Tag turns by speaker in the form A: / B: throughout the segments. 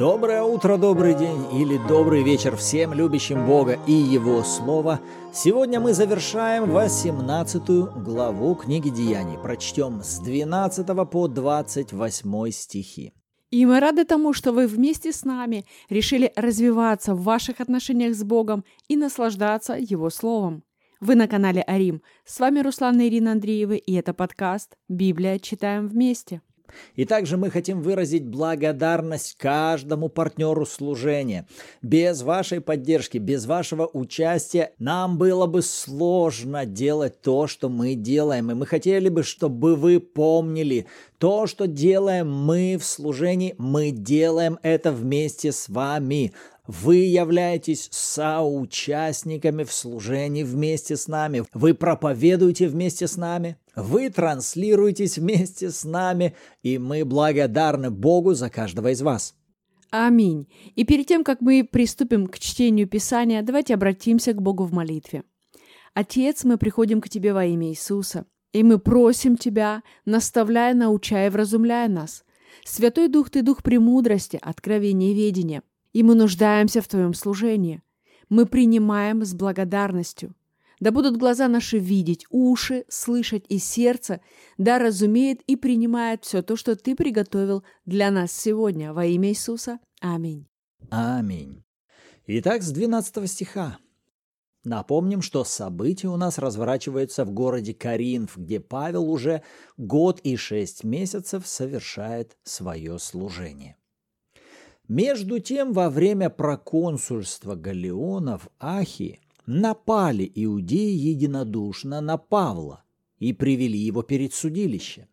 A: Доброе утро, добрый день или добрый вечер всем любящим Бога и Его Слово. Сегодня мы завершаем 18 главу книги Деяний. Прочтем с 12 по 28 стихи.
B: И мы рады тому, что вы вместе с нами решили развиваться в ваших отношениях с Богом и наслаждаться Его Словом. Вы на канале Арим. С вами Руслан и Ирина Андреевы, и это подкаст «Библия. Читаем вместе».
A: И также мы хотим выразить благодарность каждому партнеру служения. Без вашей поддержки, без вашего участия нам было бы сложно делать то, что мы делаем. И мы хотели бы, чтобы вы помнили, то, что делаем мы в служении, мы делаем это вместе с вами. Вы являетесь соучастниками в служении вместе с нами. Вы проповедуете вместе с нами. Вы транслируетесь вместе с нами. И мы благодарны Богу за каждого из вас.
B: Аминь. И перед тем, как мы приступим к чтению Писания, давайте обратимся к Богу в молитве. Отец, мы приходим к Тебе во имя Иисуса, и мы просим Тебя, наставляя, научая, вразумляя нас. Святой Дух, Ты Дух премудрости, откровения и ведения – и мы нуждаемся в Твоем служении. Мы принимаем с благодарностью. Да будут глаза наши видеть, уши слышать и сердце, да разумеет и принимает все то, что Ты приготовил для нас сегодня. Во имя Иисуса. Аминь.
A: Аминь. Итак, с 12 стиха. Напомним, что события у нас разворачиваются в городе Каринф, где Павел уже год и шесть месяцев совершает свое служение. Между тем, во время проконсульства Галеона в Ахии напали иудеи единодушно на Павла и привели его перед судилище,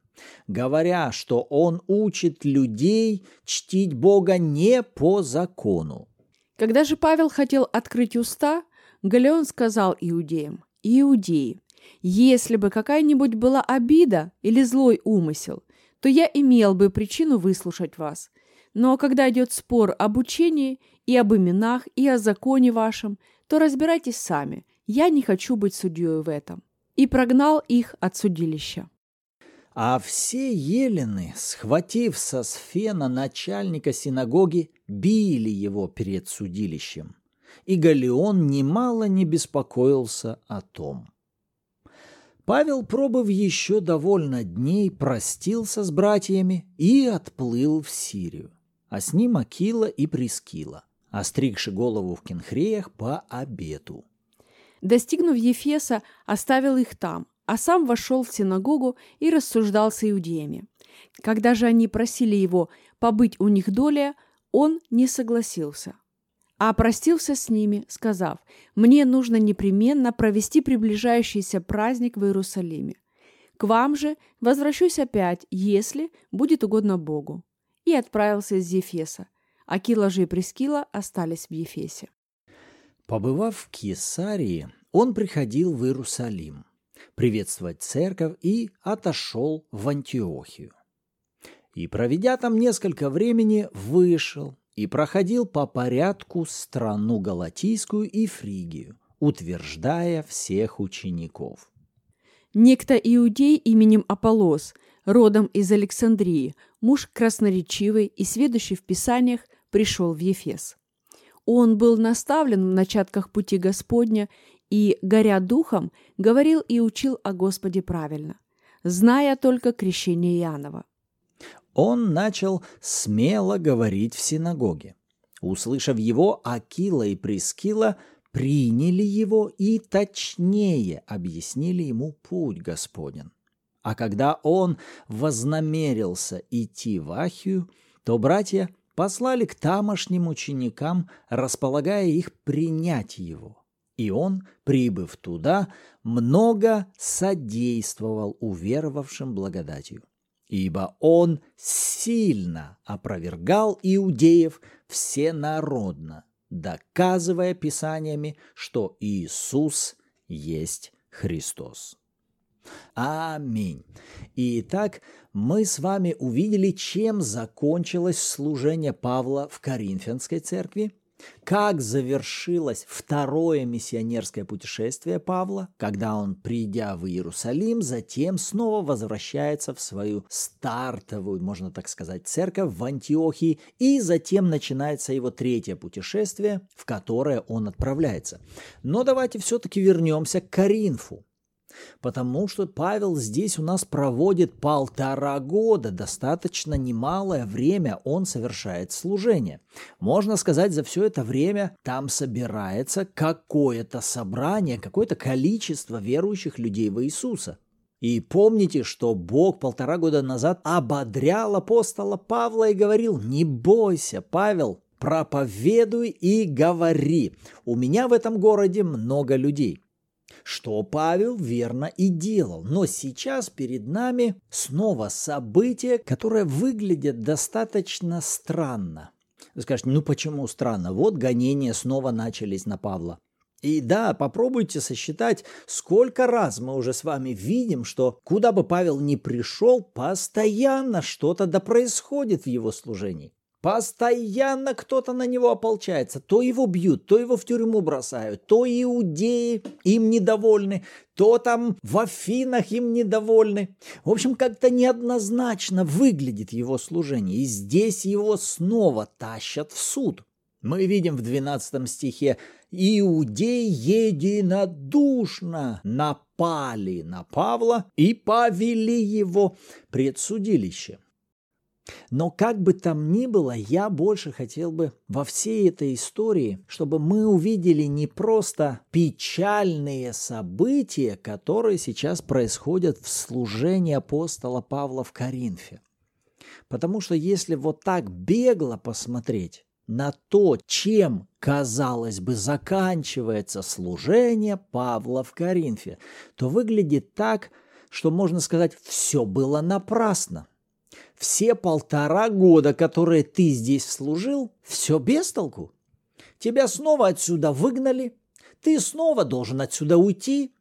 A: говоря, что он учит людей чтить Бога не по закону.
B: Когда же Павел хотел открыть уста, Галеон сказал иудеям, «Иудеи, если бы какая-нибудь была обида или злой умысел, то я имел бы причину выслушать вас, но когда идет спор об учении и об именах, и о законе вашем, то разбирайтесь сами. Я не хочу быть судьей в этом. И прогнал их от судилища.
A: А все елены, схватив со сфена начальника синагоги, били его перед судилищем. И Галеон немало не беспокоился о том. Павел, пробыв еще довольно дней, простился с братьями и отплыл в Сирию а с ним Акила и Прискила, остригши голову в кенхреях по обету.
B: Достигнув Ефеса, оставил их там, а сам вошел в синагогу и рассуждал с иудеями. Когда же они просили его побыть у них доля, он не согласился, а простился с ними, сказав, «Мне нужно непременно провести приближающийся праздник в Иерусалиме. К вам же возвращусь опять, если будет угодно Богу и отправился из Ефеса. Акила же и Прескила остались в Ефесе.
A: Побывав в Кесарии, он приходил в Иерусалим приветствовать церковь и отошел в Антиохию. И, проведя там несколько времени, вышел и проходил по порядку страну Галатийскую и Фригию, утверждая всех учеников.
B: Некто иудей именем Аполос – родом из Александрии, муж красноречивый и сведущий в Писаниях, пришел в Ефес. Он был наставлен в начатках пути Господня и, горя духом, говорил и учил о Господе правильно, зная только крещение Иоаннова.
A: Он начал смело говорить в синагоге. Услышав его, Акила и Прискила приняли его и точнее объяснили ему путь Господен. А когда он вознамерился идти в Ахию, то братья послали к тамошним ученикам, располагая их принять его. И он, прибыв туда, много содействовал уверовавшим благодатью. Ибо он сильно опровергал иудеев всенародно, доказывая писаниями, что Иисус есть Христос. Аминь. Итак, мы с вами увидели, чем закончилось служение Павла в Коринфянской церкви, как завершилось второе миссионерское путешествие Павла, когда он, придя в Иерусалим, затем снова возвращается в свою стартовую, можно так сказать, церковь в Антиохии, и затем начинается его третье путешествие, в которое он отправляется. Но давайте все-таки вернемся к Коринфу потому что Павел здесь у нас проводит полтора года, достаточно немалое время он совершает служение. Можно сказать, за все это время там собирается какое-то собрание, какое-то количество верующих людей в Иисуса. И помните, что Бог полтора года назад ободрял апостола Павла и говорил, не бойся, Павел, проповедуй и говори. У меня в этом городе много людей что Павел верно и делал. Но сейчас перед нами снова событие, которое выглядит достаточно странно. Вы скажете, ну почему странно? Вот гонения снова начались на Павла. И да, попробуйте сосчитать, сколько раз мы уже с вами видим, что куда бы Павел ни пришел, постоянно что-то да происходит в его служении. Постоянно кто-то на него ополчается. То его бьют, то его в тюрьму бросают, то иудеи им недовольны, то там в Афинах им недовольны. В общем, как-то неоднозначно выглядит его служение. И здесь его снова тащат в суд. Мы видим в 12 стихе «Иудеи единодушно напали на Павла и повели его пред судилище». Но как бы там ни было, я больше хотел бы во всей этой истории, чтобы мы увидели не просто печальные события, которые сейчас происходят в служении апостола Павла в Коринфе. Потому что если вот так бегло посмотреть на то, чем, казалось бы, заканчивается служение Павла в Коринфе, то выглядит так, что можно сказать, все было напрасно – все полтора года, которые ты здесь служил, все без толку. Тебя снова отсюда выгнали, ты снова должен отсюда уйти.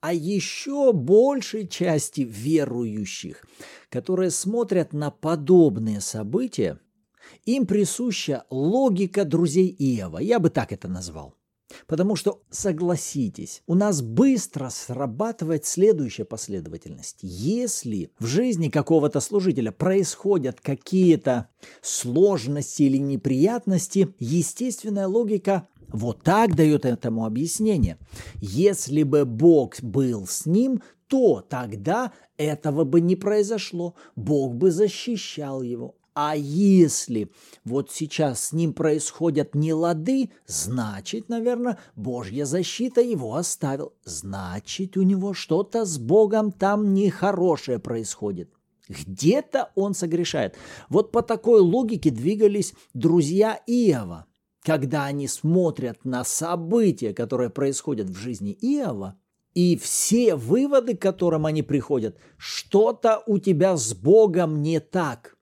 A: А еще большей части верующих, которые смотрят на подобные события, им присуща логика друзей Иова. Я бы так это назвал. Потому что, согласитесь, у нас быстро срабатывает следующая последовательность. Если в жизни какого-то служителя происходят какие-то сложности или неприятности, естественная логика вот так дает этому объяснение. Если бы Бог был с ним, то тогда этого бы не произошло. Бог бы защищал его. А если вот сейчас с ним происходят нелады, значит, наверное, Божья защита его оставил. Значит, у него что-то с Богом там нехорошее происходит. Где-то он согрешает. Вот по такой логике двигались друзья Иова. Когда они смотрят на события, которые происходят в жизни Иова, и все выводы, к которым они приходят, что-то у тебя с Богом не так –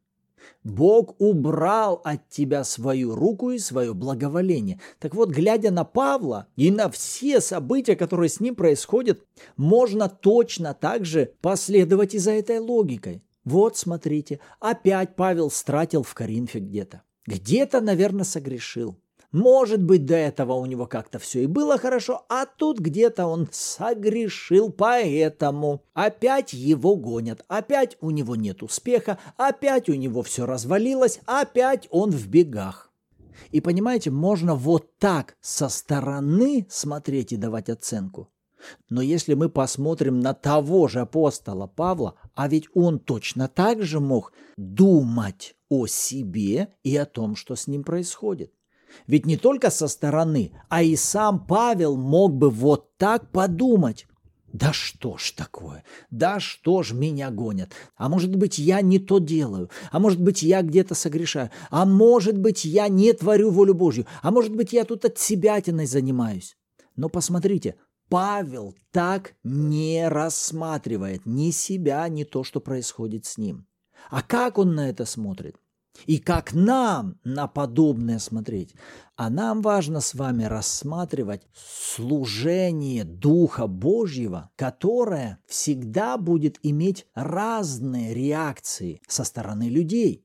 A: Бог убрал от тебя свою руку и свое благоволение. Так вот, глядя на Павла и на все события, которые с ним происходят, можно точно так же последовать и за этой логикой. Вот, смотрите, опять Павел стратил в Коринфе где-то. Где-то, наверное, согрешил. Может быть, до этого у него как-то все и было хорошо, а тут где-то он согрешил, поэтому опять его гонят, опять у него нет успеха, опять у него все развалилось, опять он в бегах. И понимаете, можно вот так со стороны смотреть и давать оценку. Но если мы посмотрим на того же апостола Павла, а ведь он точно так же мог думать о себе и о том, что с ним происходит. Ведь не только со стороны, а и сам Павел мог бы вот так подумать. Да что ж такое? Да что ж меня гонят? А может быть, я не то делаю? А может быть, я где-то согрешаю? А может быть, я не творю волю Божью? А может быть, я тут от себятиной занимаюсь? Но посмотрите, Павел так не рассматривает ни себя, ни то, что происходит с ним. А как он на это смотрит? И как нам на подобное смотреть? А нам важно с вами рассматривать служение Духа Божьего, которое всегда будет иметь разные реакции со стороны людей.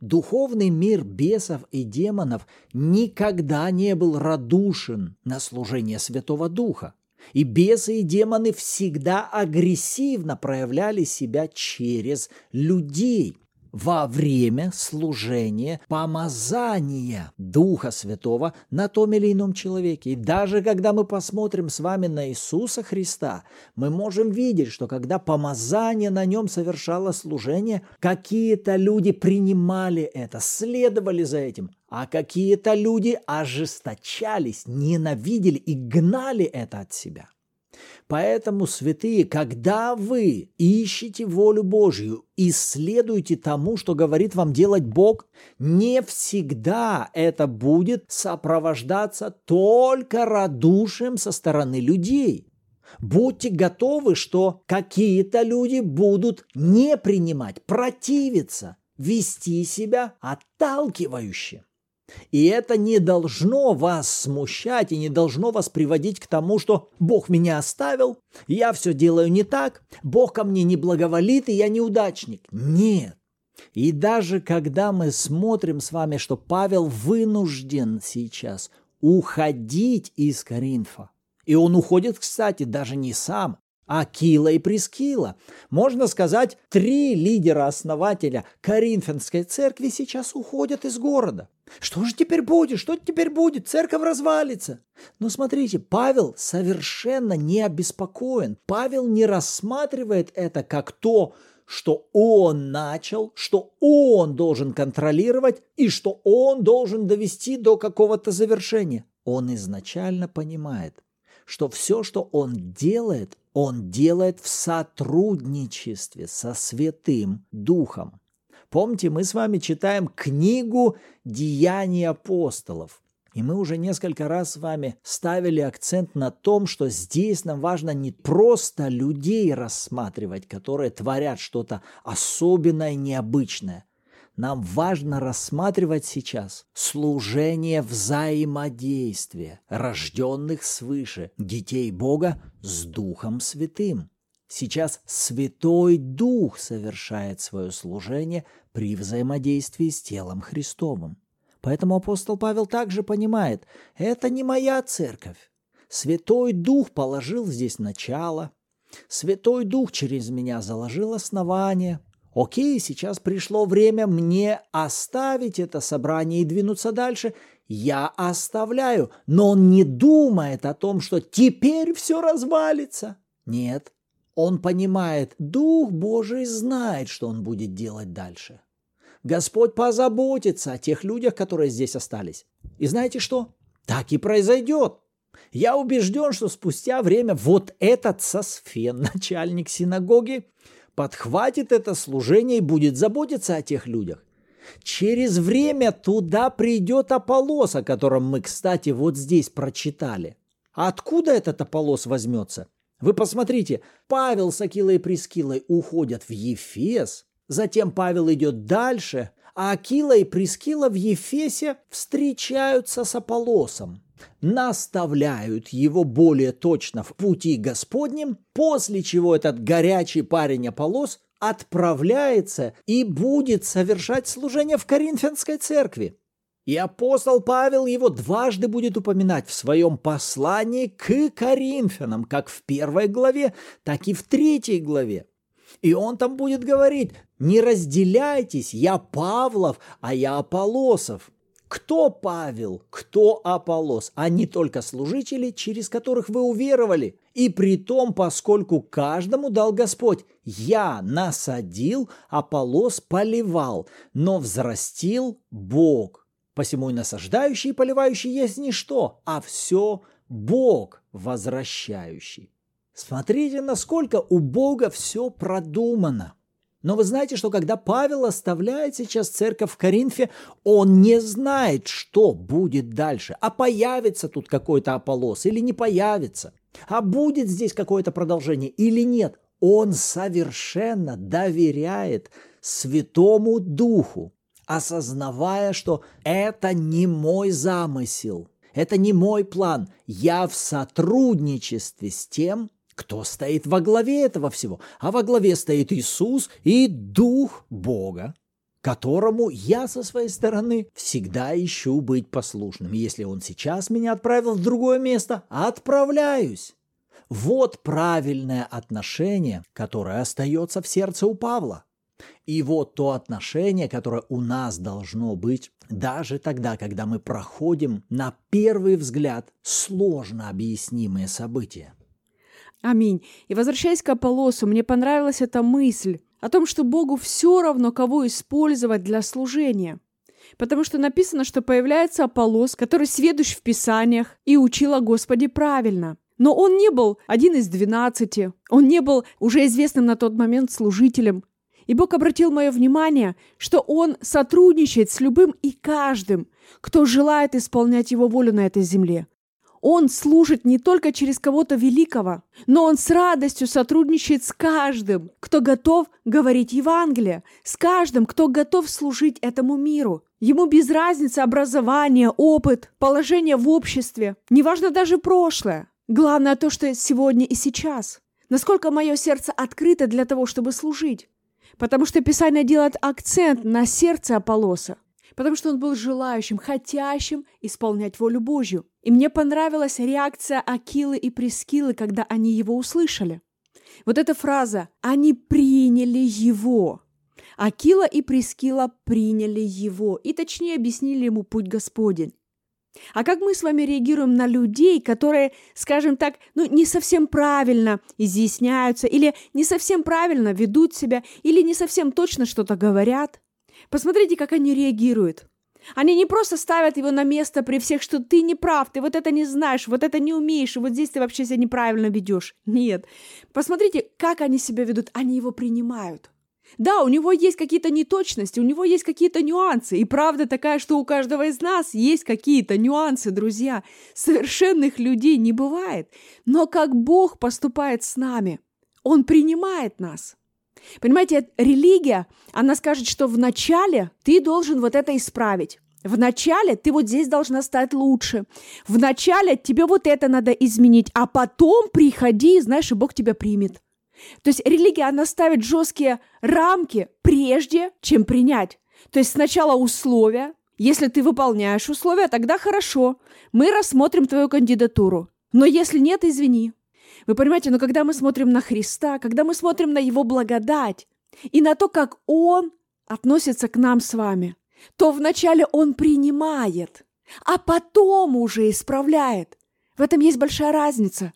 A: Духовный мир бесов и демонов никогда не был радушен на служение Святого Духа. И бесы и демоны всегда агрессивно проявляли себя через людей, во время служения помазания Духа Святого на том или ином человеке. И даже когда мы посмотрим с вами на Иисуса Христа, мы можем видеть, что когда помазание на нем совершало служение, какие-то люди принимали это, следовали за этим, а какие-то люди ожесточались, ненавидели и гнали это от себя – Поэтому, святые, когда вы ищете волю Божью и следуете тому, что говорит вам делать Бог, не всегда это будет сопровождаться только радушием со стороны людей. Будьте готовы, что какие-то люди будут не принимать, противиться, вести себя отталкивающе. И это не должно вас смущать и не должно вас приводить к тому, что Бог меня оставил, я все делаю не так, Бог ко мне не благоволит, и я неудачник. Нет. И даже когда мы смотрим с вами, что Павел вынужден сейчас уходить из Коринфа, и он уходит, кстати, даже не сам, Акила и Прескила. Можно сказать, три лидера-основателя Коринфянской церкви сейчас уходят из города. Что же теперь будет? Что теперь будет? Церковь развалится. Но смотрите, Павел совершенно не обеспокоен. Павел не рассматривает это как то, что он начал, что он должен контролировать и что он должен довести до какого-то завершения. Он изначально понимает, что все, что он делает, он делает в сотрудничестве со Святым Духом. Помните, мы с вами читаем книгу «Деяний апостолов». И мы уже несколько раз с вами ставили акцент на том, что здесь нам важно не просто людей рассматривать, которые творят что-то особенное, необычное, нам важно рассматривать сейчас служение взаимодействия, рожденных свыше, детей Бога с Духом Святым. Сейчас Святой Дух совершает свое служение при взаимодействии с телом Христовым. Поэтому апостол Павел также понимает, это не моя церковь. Святой Дух положил здесь начало. Святой Дух через меня заложил основание – Окей, сейчас пришло время мне оставить это собрание и двинуться дальше. Я оставляю, но он не думает о том, что теперь все развалится. Нет, он понимает, Дух Божий знает, что он будет делать дальше. Господь позаботится о тех людях, которые здесь остались. И знаете что? Так и произойдет. Я убежден, что спустя время вот этот Сосфен, начальник синагоги, подхватит это служение и будет заботиться о тех людях. Через время туда придет Аполос, о котором мы, кстати, вот здесь прочитали. откуда этот Аполос возьмется? Вы посмотрите, Павел с Акилой и Прескилой уходят в Ефес, затем Павел идет дальше, а Акила и Прескила в Ефесе встречаются с Аполосом наставляют его более точно в пути Господнем, после чего этот горячий парень Аполос отправляется и будет совершать служение в Коринфянской церкви. И апостол Павел его дважды будет упоминать в своем послании к Коринфянам, как в первой главе, так и в третьей главе. И он там будет говорить, не разделяйтесь, я Павлов, а я Аполосов. Кто Павел, кто Аполос? Они только служители, через которых вы уверовали. И при том, поскольку каждому дал Господь. Я насадил, Аполос поливал, но взрастил Бог. Посему и насаждающий и поливающий есть ничто, а все Бог возвращающий. Смотрите, насколько у Бога все продумано. Но вы знаете, что когда Павел оставляет сейчас церковь в Коринфе, он не знает, что будет дальше. А появится тут какой-то Аполос или не появится. А будет здесь какое-то продолжение или нет. Он совершенно доверяет Святому Духу, осознавая, что это не мой замысел, это не мой план. Я в сотрудничестве с тем, кто стоит во главе этого всего? А во главе стоит Иисус и Дух Бога. которому я со своей стороны всегда ищу быть послушным. Если он сейчас меня отправил в другое место, отправляюсь. Вот правильное отношение, которое остается в сердце у Павла. И вот то отношение, которое у нас должно быть даже тогда, когда мы проходим на первый взгляд сложно объяснимые события.
B: Аминь. И возвращаясь к Аполлосу, мне понравилась эта мысль о том, что Богу все равно, кого использовать для служения. Потому что написано, что появляется Аполлос, который сведущ в Писаниях и учил о Господе правильно. Но он не был один из двенадцати, он не был уже известным на тот момент служителем. И Бог обратил мое внимание, что Он сотрудничает с любым и каждым, кто желает исполнять Его волю на этой земле. Он служит не только через кого-то великого, но Он с радостью сотрудничает с каждым, кто готов говорить Евангелие, с каждым, кто готов служить этому миру. Ему без разницы образование, опыт, положение в обществе, неважно даже прошлое. Главное то, что сегодня и сейчас. Насколько мое сердце открыто для того, чтобы служить. Потому что Писание делает акцент на сердце Аполлоса потому что он был желающим, хотящим исполнять волю Божью. И мне понравилась реакция Акилы и Прескилы, когда они его услышали. Вот эта фраза «они приняли его». Акила и Прескила приняли его и точнее объяснили ему путь Господень. А как мы с вами реагируем на людей, которые, скажем так, ну, не совсем правильно изъясняются, или не совсем правильно ведут себя, или не совсем точно что-то говорят? Посмотрите, как они реагируют. Они не просто ставят его на место при всех, что ты не прав, ты вот это не знаешь, вот это не умеешь, и вот здесь ты вообще себя неправильно ведешь. Нет. Посмотрите, как они себя ведут. Они его принимают. Да, у него есть какие-то неточности, у него есть какие-то нюансы. И правда такая, что у каждого из нас есть какие-то нюансы, друзья. Совершенных людей не бывает. Но как Бог поступает с нами, Он принимает нас. Понимаете, религия, она скажет, что вначале ты должен вот это исправить. Вначале ты вот здесь должна стать лучше. Вначале тебе вот это надо изменить, а потом приходи, знаешь, и Бог тебя примет. То есть религия, она ставит жесткие рамки прежде, чем принять. То есть сначала условия. Если ты выполняешь условия, тогда хорошо. Мы рассмотрим твою кандидатуру. Но если нет, извини. Вы понимаете, но когда мы смотрим на Христа, когда мы смотрим на Его благодать и на то, как Он относится к нам с вами, то вначале Он принимает, а потом уже исправляет. В этом есть большая разница.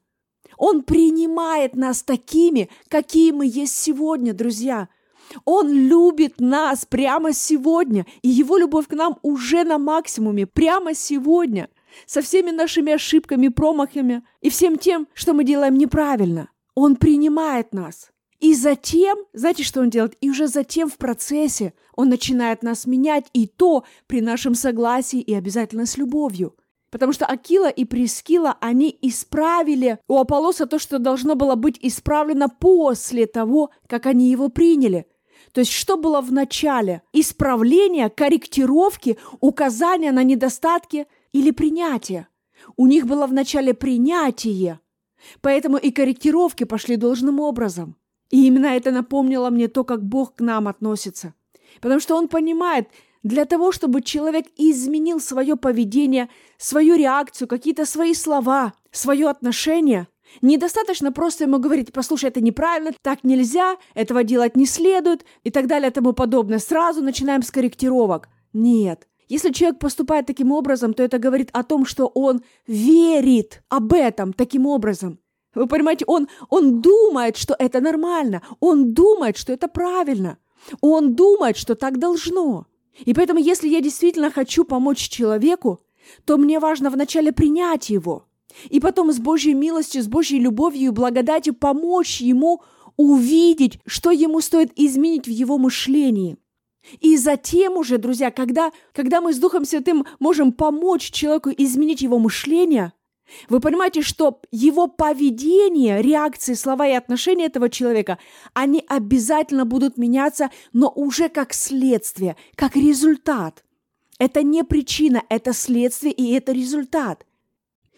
B: Он принимает нас такими, какие мы есть сегодня, друзья. Он любит нас прямо сегодня, и Его любовь к нам уже на максимуме, прямо сегодня со всеми нашими ошибками, промахами и всем тем, что мы делаем неправильно. Он принимает нас. И затем, знаете, что он делает? И уже затем в процессе он начинает нас менять, и то при нашем согласии и обязательно с любовью. Потому что Акила и Прескила, они исправили у Аполлоса то, что должно было быть исправлено после того, как они его приняли. То есть что было в начале? Исправление, корректировки, указания на недостатки – или принятие. У них было вначале принятие, поэтому и корректировки пошли должным образом. И именно это напомнило мне то, как Бог к нам относится. Потому что Он понимает, для того, чтобы человек изменил свое поведение, свою реакцию, какие-то свои слова, свое отношение, недостаточно просто ему говорить, послушай, это неправильно, так нельзя, этого делать не следует и так далее и тому подобное. Сразу начинаем с корректировок. Нет, если человек поступает таким образом, то это говорит о том, что он верит об этом таким образом. Вы понимаете, он, он думает, что это нормально, он думает, что это правильно, он думает, что так должно. И поэтому, если я действительно хочу помочь человеку, то мне важно вначале принять его, и потом с Божьей милостью, с Божьей любовью и благодатью помочь ему увидеть, что ему стоит изменить в его мышлении – и затем уже, друзья, когда, когда мы с Духом Святым можем помочь человеку изменить его мышление, вы понимаете, что его поведение, реакции, слова и отношения этого человека, они обязательно будут меняться, но уже как следствие, как результат. Это не причина, это следствие и это результат.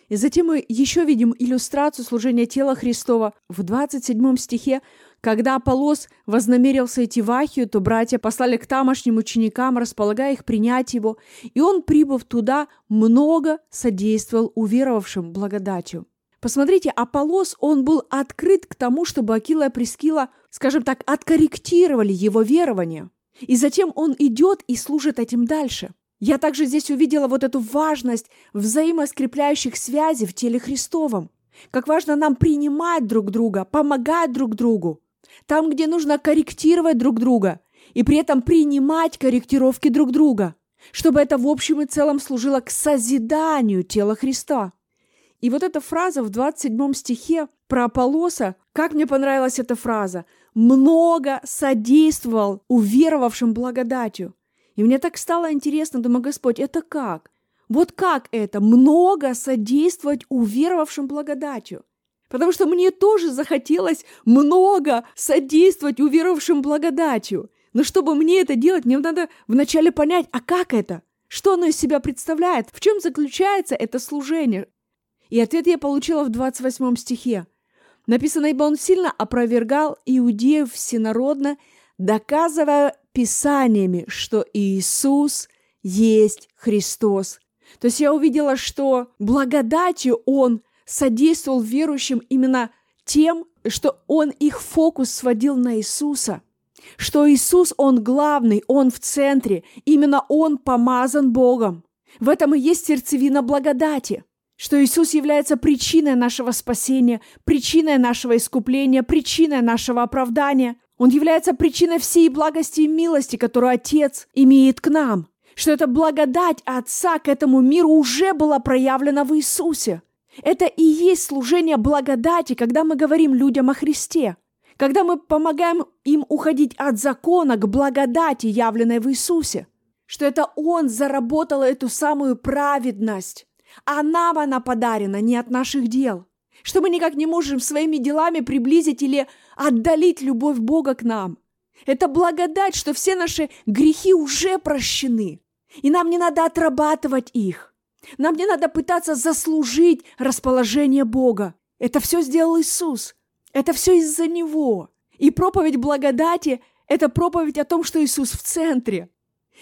B: И затем мы еще видим иллюстрацию служения тела Христова в 27 стихе, Когда Аполос вознамерился идти в Ахию, то братья послали к тамошним ученикам, располагая их принять его, и он, прибыв туда, много содействовал уверовавшим благодатью. Посмотрите, Аполос, он был открыт к тому, чтобы Акила и Прескила, скажем так, откорректировали его верование. И затем он идет и служит этим дальше. Я также здесь увидела вот эту важность взаимоскрепляющих связей в теле Христовом. Как важно нам принимать друг друга, помогать друг другу. Там, где нужно корректировать друг друга. И при этом принимать корректировки друг друга. Чтобы это в общем и целом служило к созиданию тела Христа. И вот эта фраза в 27 стихе про Аполлоса, как мне понравилась эта фраза, много содействовал уверовавшим благодатью. И мне так стало интересно, думаю, Господь, это как? Вот как это? Много содействовать уверовавшим благодатью. Потому что мне тоже захотелось много содействовать уверовавшим благодатью. Но чтобы мне это делать, мне надо вначале понять, а как это? Что оно из себя представляет? В чем заключается это служение? И ответ я получила в 28 стихе. Написано, ибо он сильно опровергал иудеев всенародно, доказывая писаниями, что Иисус есть Христос. То есть я увидела, что благодатью Он содействовал верующим именно тем, что Он их фокус сводил на Иисуса. Что Иисус, Он главный, Он в центре, именно Он помазан Богом. В этом и есть сердцевина благодати – что Иисус является причиной нашего спасения, причиной нашего искупления, причиной нашего оправдания. Он является причиной всей благости и милости, которую Отец имеет к нам. Что эта благодать Отца к этому миру уже была проявлена в Иисусе. Это и есть служение благодати, когда мы говорим людям о Христе. Когда мы помогаем им уходить от закона к благодати, явленной в Иисусе. Что это Он заработал эту самую праведность а нам она подарена не от наших дел, что мы никак не можем своими делами приблизить или отдалить любовь Бога к нам. Это благодать, что все наши грехи уже прощены, и нам не надо отрабатывать их. Нам не надо пытаться заслужить расположение Бога. Это все сделал Иисус. Это все из-за Него. И проповедь благодати – это проповедь о том, что Иисус в центре.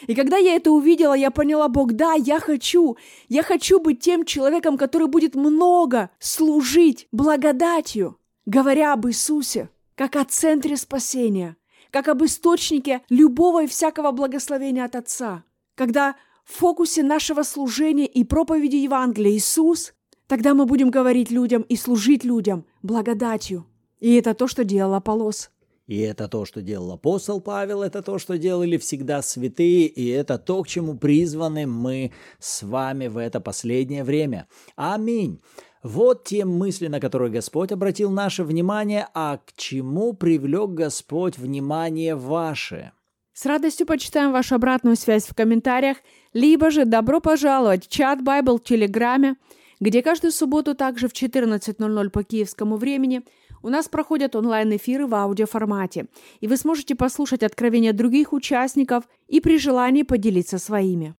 B: И когда я это увидела, я поняла, Бог, да, я хочу. Я хочу быть тем человеком, который будет много служить благодатью, говоря об Иисусе, как о центре спасения, как об источнике любого и всякого благословения от Отца. Когда в фокусе нашего служения и проповеди Евангелия Иисус, тогда мы будем говорить людям и служить людям благодатью. И это то, что делал Аполос.
A: И это то, что делал апостол Павел, это то, что делали всегда святые, и это то, к чему призваны мы с вами в это последнее время. Аминь. Вот те мысли, на которые Господь обратил наше внимание, а к чему привлек Господь внимание ваше.
B: С радостью почитаем вашу обратную связь в комментариях, либо же добро пожаловать в чат Bible в Телеграме, где каждую субботу также в 14.00 по киевскому времени – у нас проходят онлайн-эфиры в аудиоформате, и вы сможете послушать откровения других участников и при желании поделиться своими.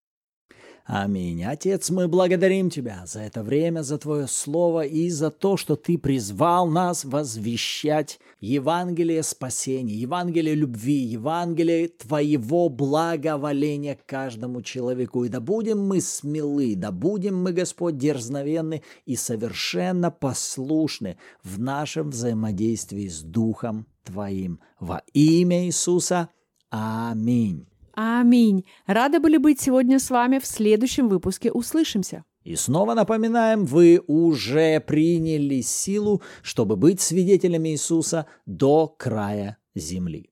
A: Аминь. Отец, мы благодарим Тебя за это время, за Твое Слово и за то, что Ты призвал нас возвещать Евангелие спасения, Евангелие любви, Евангелие Твоего благоволения каждому человеку. И да будем мы смелы, да будем мы, Господь, дерзновенны и совершенно послушны в нашем взаимодействии с Духом Твоим. Во имя Иисуса. Аминь.
B: Аминь. Рады были быть сегодня с вами в следующем выпуске. Услышимся.
A: И снова напоминаем, вы уже приняли силу, чтобы быть свидетелями Иисуса до края земли.